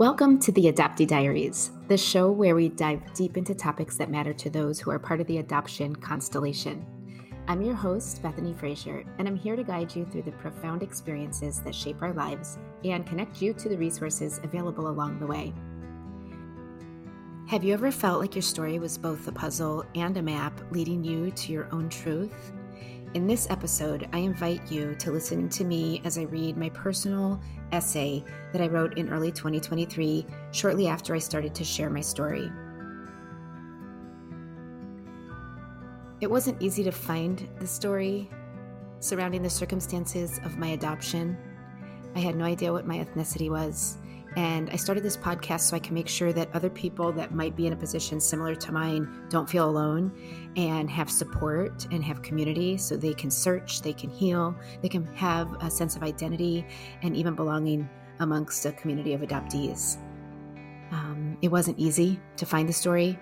Welcome to the Adoptee Diaries, the show where we dive deep into topics that matter to those who are part of the adoption constellation. I'm your host, Bethany Frazier, and I'm here to guide you through the profound experiences that shape our lives and connect you to the resources available along the way. Have you ever felt like your story was both a puzzle and a map leading you to your own truth? In this episode, I invite you to listen to me as I read my personal essay that I wrote in early 2023, shortly after I started to share my story. It wasn't easy to find the story surrounding the circumstances of my adoption. I had no idea what my ethnicity was. And I started this podcast so I can make sure that other people that might be in a position similar to mine don't feel alone and have support and have community so they can search, they can heal, they can have a sense of identity and even belonging amongst a community of adoptees. Um, it wasn't easy to find the story.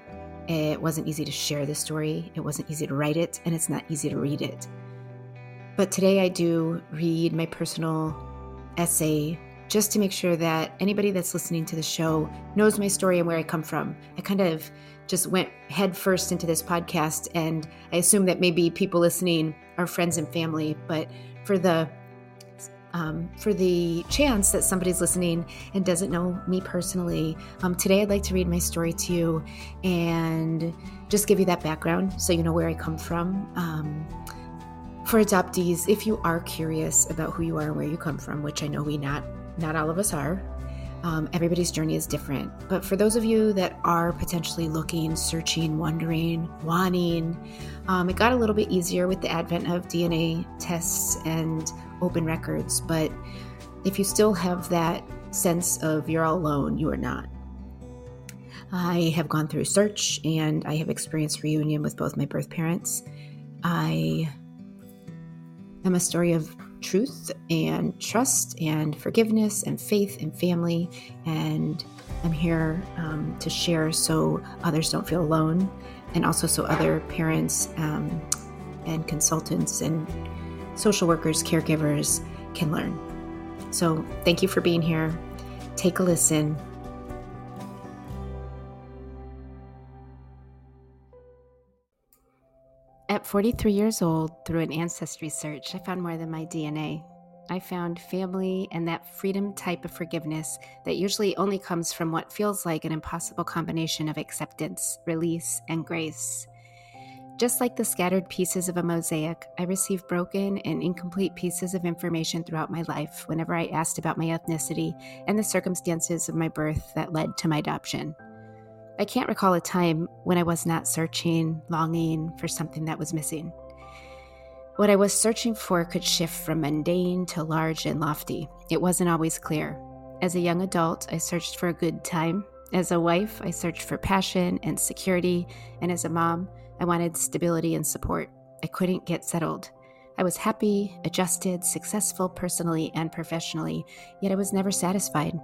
It wasn't easy to share the story. It wasn't easy to write it, and it's not easy to read it. But today I do read my personal essay just to make sure that anybody that's listening to the show knows my story and where I come from. I kind of just went head first into this podcast, and I assume that maybe people listening are friends and family, but for the um, for the chance that somebody's listening and doesn't know me personally, um, today I'd like to read my story to you and just give you that background so you know where I come from. Um, for adoptees, if you are curious about who you are and where you come from, which I know we not not all of us are. Um, everybody's journey is different. But for those of you that are potentially looking, searching, wondering, wanting, um, it got a little bit easier with the advent of DNA tests and open records. But if you still have that sense of you're all alone, you are not. I have gone through search and I have experienced reunion with both my birth parents. I am a story of truth and trust and forgiveness and faith and family. And I'm here um, to share so others don't feel alone and also so other parents um, and consultants and social workers, caregivers can learn. So thank you for being here. Take a listen. At 43 years old, through an ancestry search, I found more than my DNA. I found family and that freedom type of forgiveness that usually only comes from what feels like an impossible combination of acceptance, release, and grace. Just like the scattered pieces of a mosaic, I received broken and incomplete pieces of information throughout my life whenever I asked about my ethnicity and the circumstances of my birth that led to my adoption. I can't recall a time when I was not searching, longing for something that was missing. What I was searching for could shift from mundane to large and lofty. It wasn't always clear. As a young adult, I searched for a good time. As a wife, I searched for passion and security. And as a mom, I wanted stability and support. I couldn't get settled. I was happy, adjusted, successful personally and professionally, yet I was never satisfied.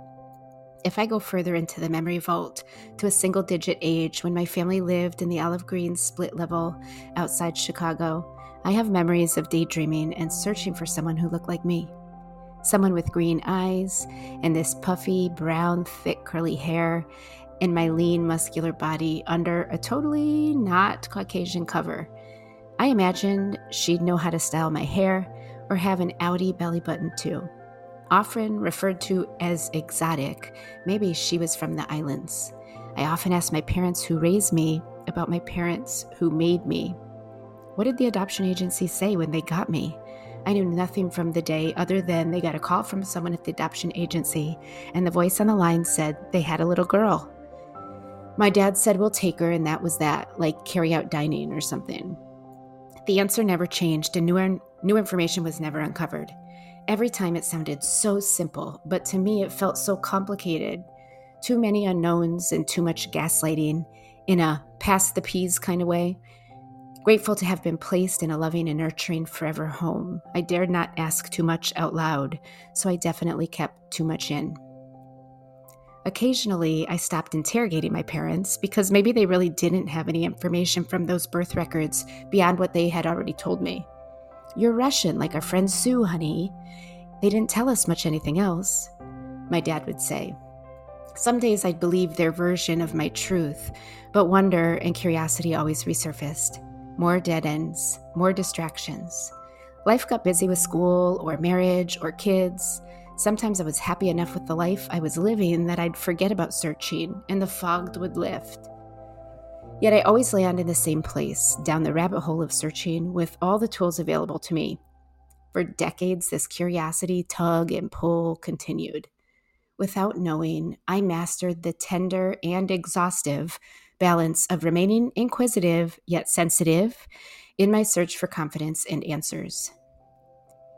If I go further into the memory vault to a single digit age when my family lived in the olive green split level outside Chicago, I have memories of daydreaming and searching for someone who looked like me. Someone with green eyes and this puffy, brown, thick, curly hair, and my lean, muscular body under a totally not Caucasian cover. I imagined she'd know how to style my hair or have an outie belly button too often referred to as exotic. Maybe she was from the islands. I often ask my parents who raised me about my parents who made me. What did the adoption agency say when they got me? I knew nothing from the day other than they got a call from someone at the adoption agency, and the voice on the line said they had a little girl. My dad said, We'll take her, and that was that, like carry out dining or something. The answer never changed, and new information was never uncovered. Every time it sounded so simple, but to me it felt so complicated. Too many unknowns and too much gaslighting in a pass the peas kind of way. Grateful to have been placed in a loving and nurturing forever home. I dared not ask too much out loud, so I definitely kept too much in. Occasionally, I stopped interrogating my parents because maybe they really didn't have any information from those birth records beyond what they had already told me. You're Russian, like our friend Sue, honey. They didn't tell us much anything else, my dad would say. Some days I'd believe their version of my truth, but wonder and curiosity always resurfaced. More dead ends, more distractions. Life got busy with school or marriage or kids. Sometimes I was happy enough with the life I was living that I'd forget about searching and the fog would lift. Yet I always land in the same place, down the rabbit hole of searching with all the tools available to me. For decades, this curiosity, tug, and pull continued. Without knowing, I mastered the tender and exhaustive balance of remaining inquisitive yet sensitive in my search for confidence and answers.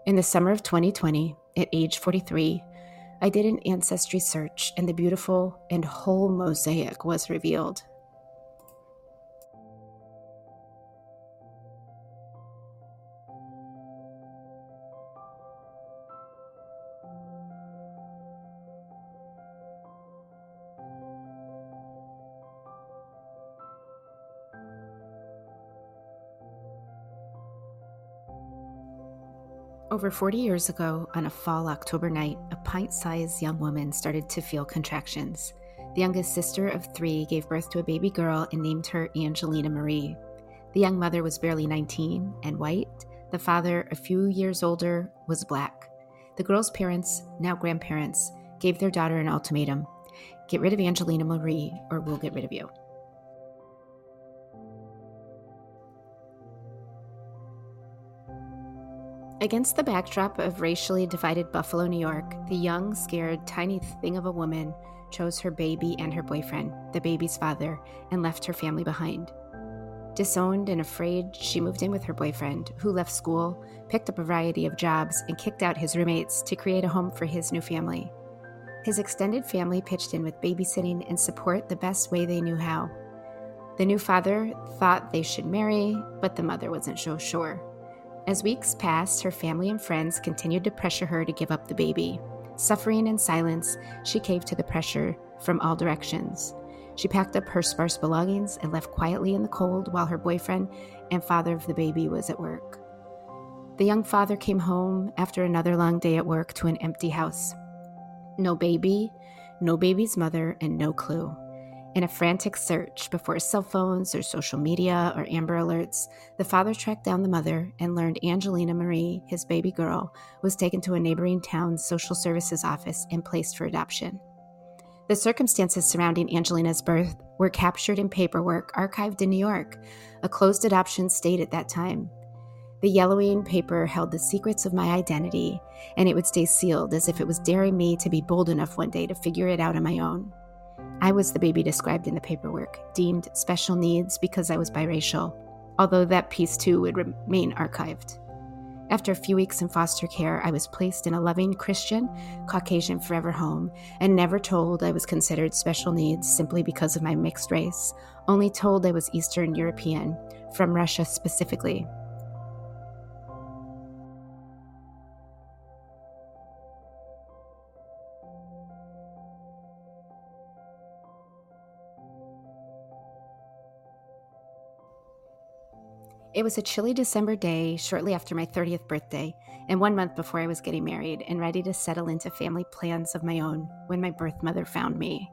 In the summer of 2020, at age 43, I did an ancestry search, and the beautiful and whole mosaic was revealed. Over 40 years ago, on a fall October night, a pint sized young woman started to feel contractions. The youngest sister of three gave birth to a baby girl and named her Angelina Marie. The young mother was barely 19 and white. The father, a few years older, was black. The girl's parents, now grandparents, gave their daughter an ultimatum get rid of Angelina Marie, or we'll get rid of you. Against the backdrop of racially divided Buffalo, New York, the young, scared, tiny thing of a woman chose her baby and her boyfriend, the baby's father, and left her family behind. Disowned and afraid, she moved in with her boyfriend, who left school, picked up a variety of jobs, and kicked out his roommates to create a home for his new family. His extended family pitched in with babysitting and support the best way they knew how. The new father thought they should marry, but the mother wasn't so sure. As weeks passed, her family and friends continued to pressure her to give up the baby. Suffering in silence, she caved to the pressure from all directions. She packed up her sparse belongings and left quietly in the cold while her boyfriend and father of the baby was at work. The young father came home after another long day at work to an empty house. No baby, no baby's mother, and no clue. In a frantic search before cell phones or social media or Amber Alerts, the father tracked down the mother and learned Angelina Marie, his baby girl, was taken to a neighboring town's social services office and placed for adoption. The circumstances surrounding Angelina's birth were captured in paperwork archived in New York, a closed adoption state at that time. The yellowing paper held the secrets of my identity, and it would stay sealed as if it was daring me to be bold enough one day to figure it out on my own. I was the baby described in the paperwork, deemed special needs because I was biracial, although that piece too would remain archived. After a few weeks in foster care, I was placed in a loving Christian, Caucasian forever home and never told I was considered special needs simply because of my mixed race, only told I was Eastern European, from Russia specifically. It was a chilly December day shortly after my 30th birthday, and one month before I was getting married and ready to settle into family plans of my own when my birth mother found me.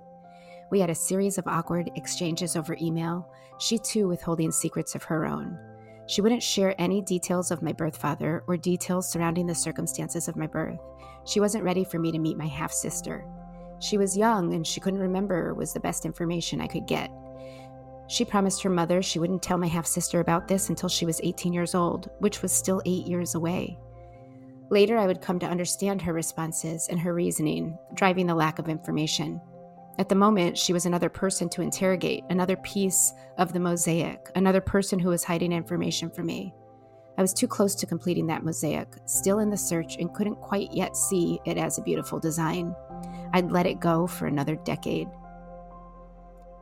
We had a series of awkward exchanges over email, she too withholding secrets of her own. She wouldn't share any details of my birth father or details surrounding the circumstances of my birth. She wasn't ready for me to meet my half sister. She was young and she couldn't remember was the best information I could get. She promised her mother she wouldn't tell my half sister about this until she was 18 years old, which was still eight years away. Later, I would come to understand her responses and her reasoning, driving the lack of information. At the moment, she was another person to interrogate, another piece of the mosaic, another person who was hiding information from me. I was too close to completing that mosaic, still in the search, and couldn't quite yet see it as a beautiful design. I'd let it go for another decade.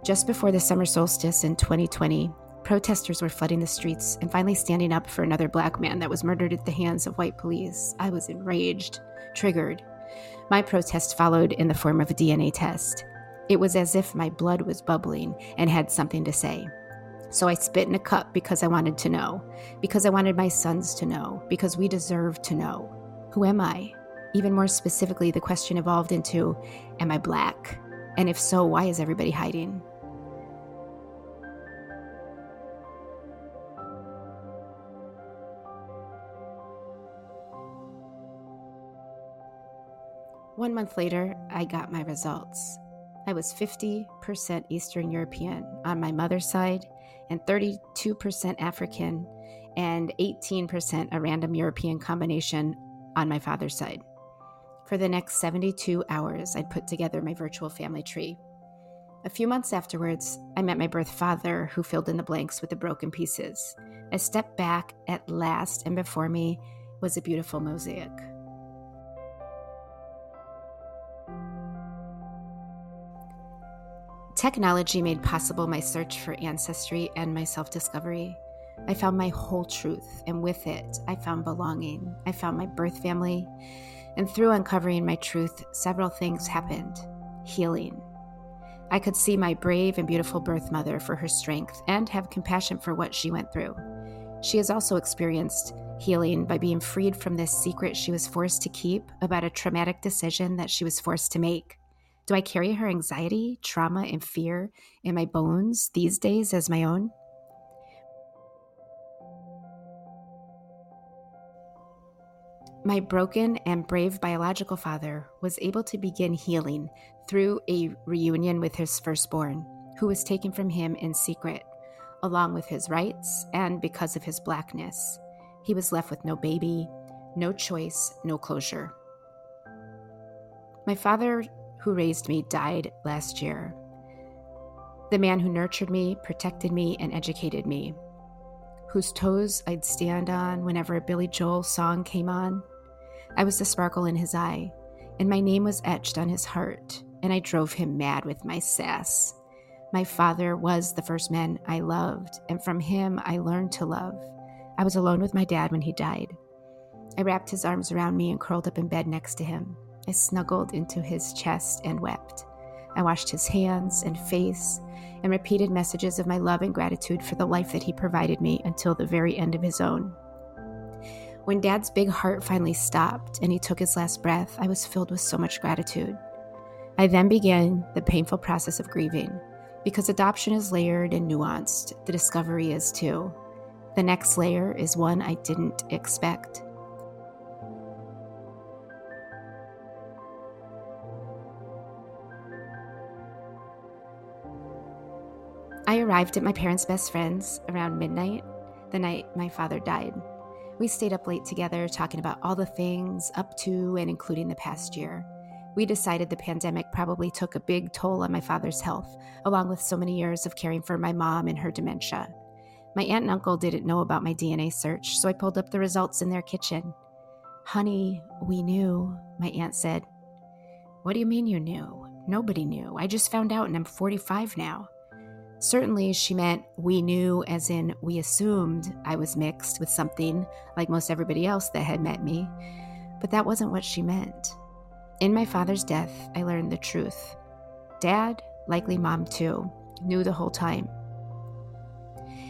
Just before the summer solstice in 2020, protesters were flooding the streets and finally standing up for another black man that was murdered at the hands of white police. I was enraged, triggered. My protest followed in the form of a DNA test. It was as if my blood was bubbling and had something to say. So I spit in a cup because I wanted to know, because I wanted my sons to know, because we deserve to know. Who am I? Even more specifically, the question evolved into Am I black? And if so, why is everybody hiding? One month later, I got my results. I was 50% Eastern European on my mother's side and 32% African and 18% a random European combination on my father's side. For the next 72 hours, I'd put together my virtual family tree. A few months afterwards, I met my birth father, who filled in the blanks with the broken pieces. I stepped back at last, and before me was a beautiful mosaic. Technology made possible my search for ancestry and my self discovery. I found my whole truth, and with it, I found belonging. I found my birth family, and through uncovering my truth, several things happened healing. I could see my brave and beautiful birth mother for her strength and have compassion for what she went through. She has also experienced healing by being freed from this secret she was forced to keep about a traumatic decision that she was forced to make. Do I carry her anxiety, trauma, and fear in my bones these days as my own? My broken and brave biological father was able to begin healing through a reunion with his firstborn, who was taken from him in secret, along with his rights and because of his blackness. He was left with no baby, no choice, no closure. My father who raised me died last year. The man who nurtured me, protected me, and educated me, whose toes I'd stand on whenever a Billy Joel song came on. I was the sparkle in his eye, and my name was etched on his heart, and I drove him mad with my sass. My father was the first man I loved, and from him I learned to love. I was alone with my dad when he died. I wrapped his arms around me and curled up in bed next to him. I snuggled into his chest and wept. I washed his hands and face and repeated messages of my love and gratitude for the life that he provided me until the very end of his own. When Dad's big heart finally stopped and he took his last breath, I was filled with so much gratitude. I then began the painful process of grieving. Because adoption is layered and nuanced, the discovery is too. The next layer is one I didn't expect. I arrived at my parents' best friend's around midnight, the night my father died. We stayed up late together talking about all the things up to and including the past year. We decided the pandemic probably took a big toll on my father's health, along with so many years of caring for my mom and her dementia. My aunt and uncle didn't know about my DNA search, so I pulled up the results in their kitchen. Honey, we knew, my aunt said. What do you mean you knew? Nobody knew. I just found out and I'm 45 now. Certainly, she meant we knew, as in we assumed I was mixed with something like most everybody else that had met me, but that wasn't what she meant. In my father's death, I learned the truth. Dad, likely mom too, knew the whole time.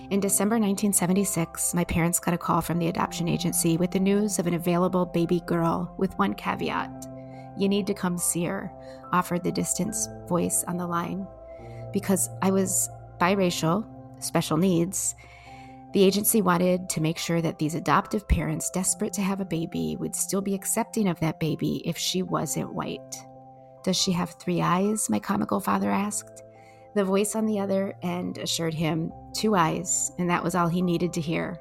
In December 1976, my parents got a call from the adoption agency with the news of an available baby girl with one caveat. You need to come see her, offered the distant voice on the line. Because I was biracial, special needs, the agency wanted to make sure that these adoptive parents, desperate to have a baby, would still be accepting of that baby if she wasn't white. Does she have three eyes? My comical father asked. The voice on the other end assured him two eyes, and that was all he needed to hear.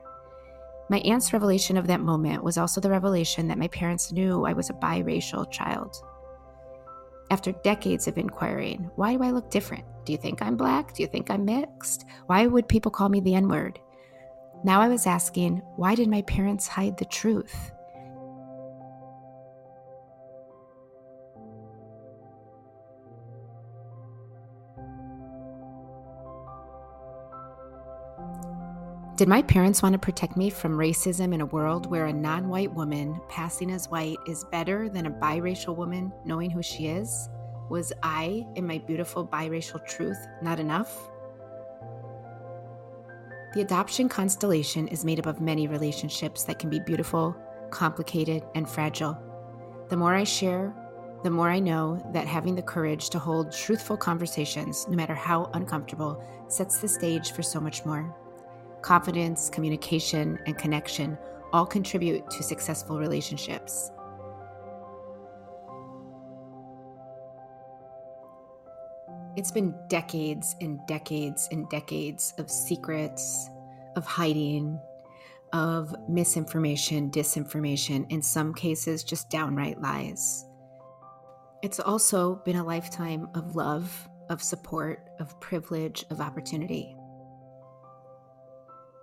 My aunt's revelation of that moment was also the revelation that my parents knew I was a biracial child. After decades of inquiring, why do I look different? Do you think I'm black? Do you think I'm mixed? Why would people call me the N word? Now I was asking, why did my parents hide the truth? Did my parents want to protect me from racism in a world where a non white woman passing as white is better than a biracial woman knowing who she is? Was I, in my beautiful biracial truth, not enough? The adoption constellation is made up of many relationships that can be beautiful, complicated, and fragile. The more I share, the more I know that having the courage to hold truthful conversations, no matter how uncomfortable, sets the stage for so much more. Confidence, communication, and connection all contribute to successful relationships. It's been decades and decades and decades of secrets, of hiding, of misinformation, disinformation, in some cases, just downright lies. It's also been a lifetime of love, of support, of privilege, of opportunity.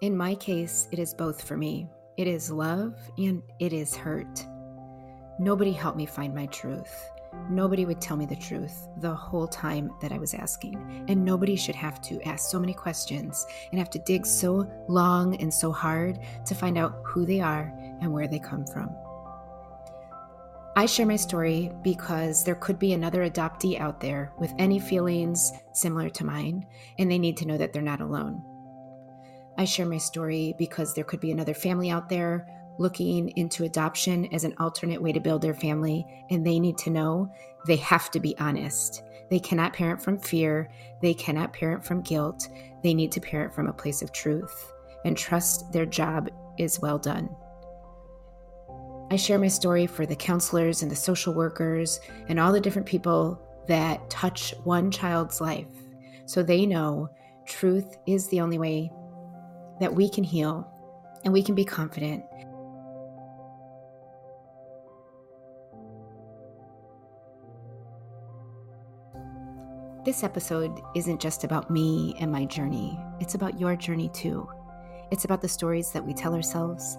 In my case, it is both for me. It is love and it is hurt. Nobody helped me find my truth. Nobody would tell me the truth the whole time that I was asking. And nobody should have to ask so many questions and have to dig so long and so hard to find out who they are and where they come from. I share my story because there could be another adoptee out there with any feelings similar to mine, and they need to know that they're not alone. I share my story because there could be another family out there looking into adoption as an alternate way to build their family, and they need to know they have to be honest. They cannot parent from fear, they cannot parent from guilt. They need to parent from a place of truth and trust their job is well done. I share my story for the counselors and the social workers and all the different people that touch one child's life so they know truth is the only way that we can heal and we can be confident. This episode isn't just about me and my journey, it's about your journey too. It's about the stories that we tell ourselves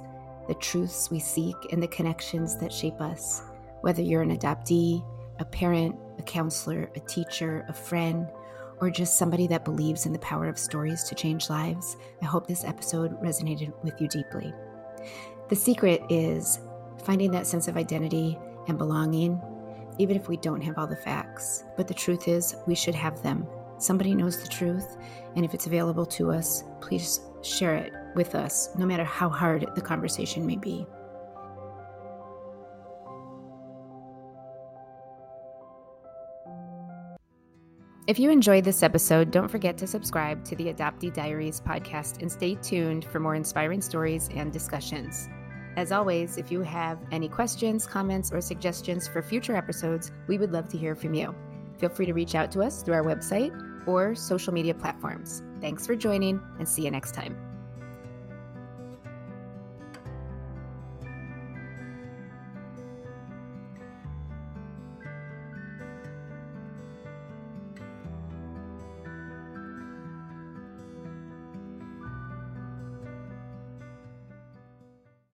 the truths we seek, and the connections that shape us. Whether you're an adoptee, a parent, a counselor, a teacher, a friend, or just somebody that believes in the power of stories to change lives, I hope this episode resonated with you deeply. The secret is finding that sense of identity and belonging, even if we don't have all the facts. But the truth is, we should have them. Somebody knows the truth, and if it's available to us, please share it with us, no matter how hard the conversation may be. If you enjoyed this episode, don't forget to subscribe to the Adoptee Diaries podcast and stay tuned for more inspiring stories and discussions. As always, if you have any questions, comments, or suggestions for future episodes, we would love to hear from you. Feel free to reach out to us through our website or social media platforms. Thanks for joining and see you next time.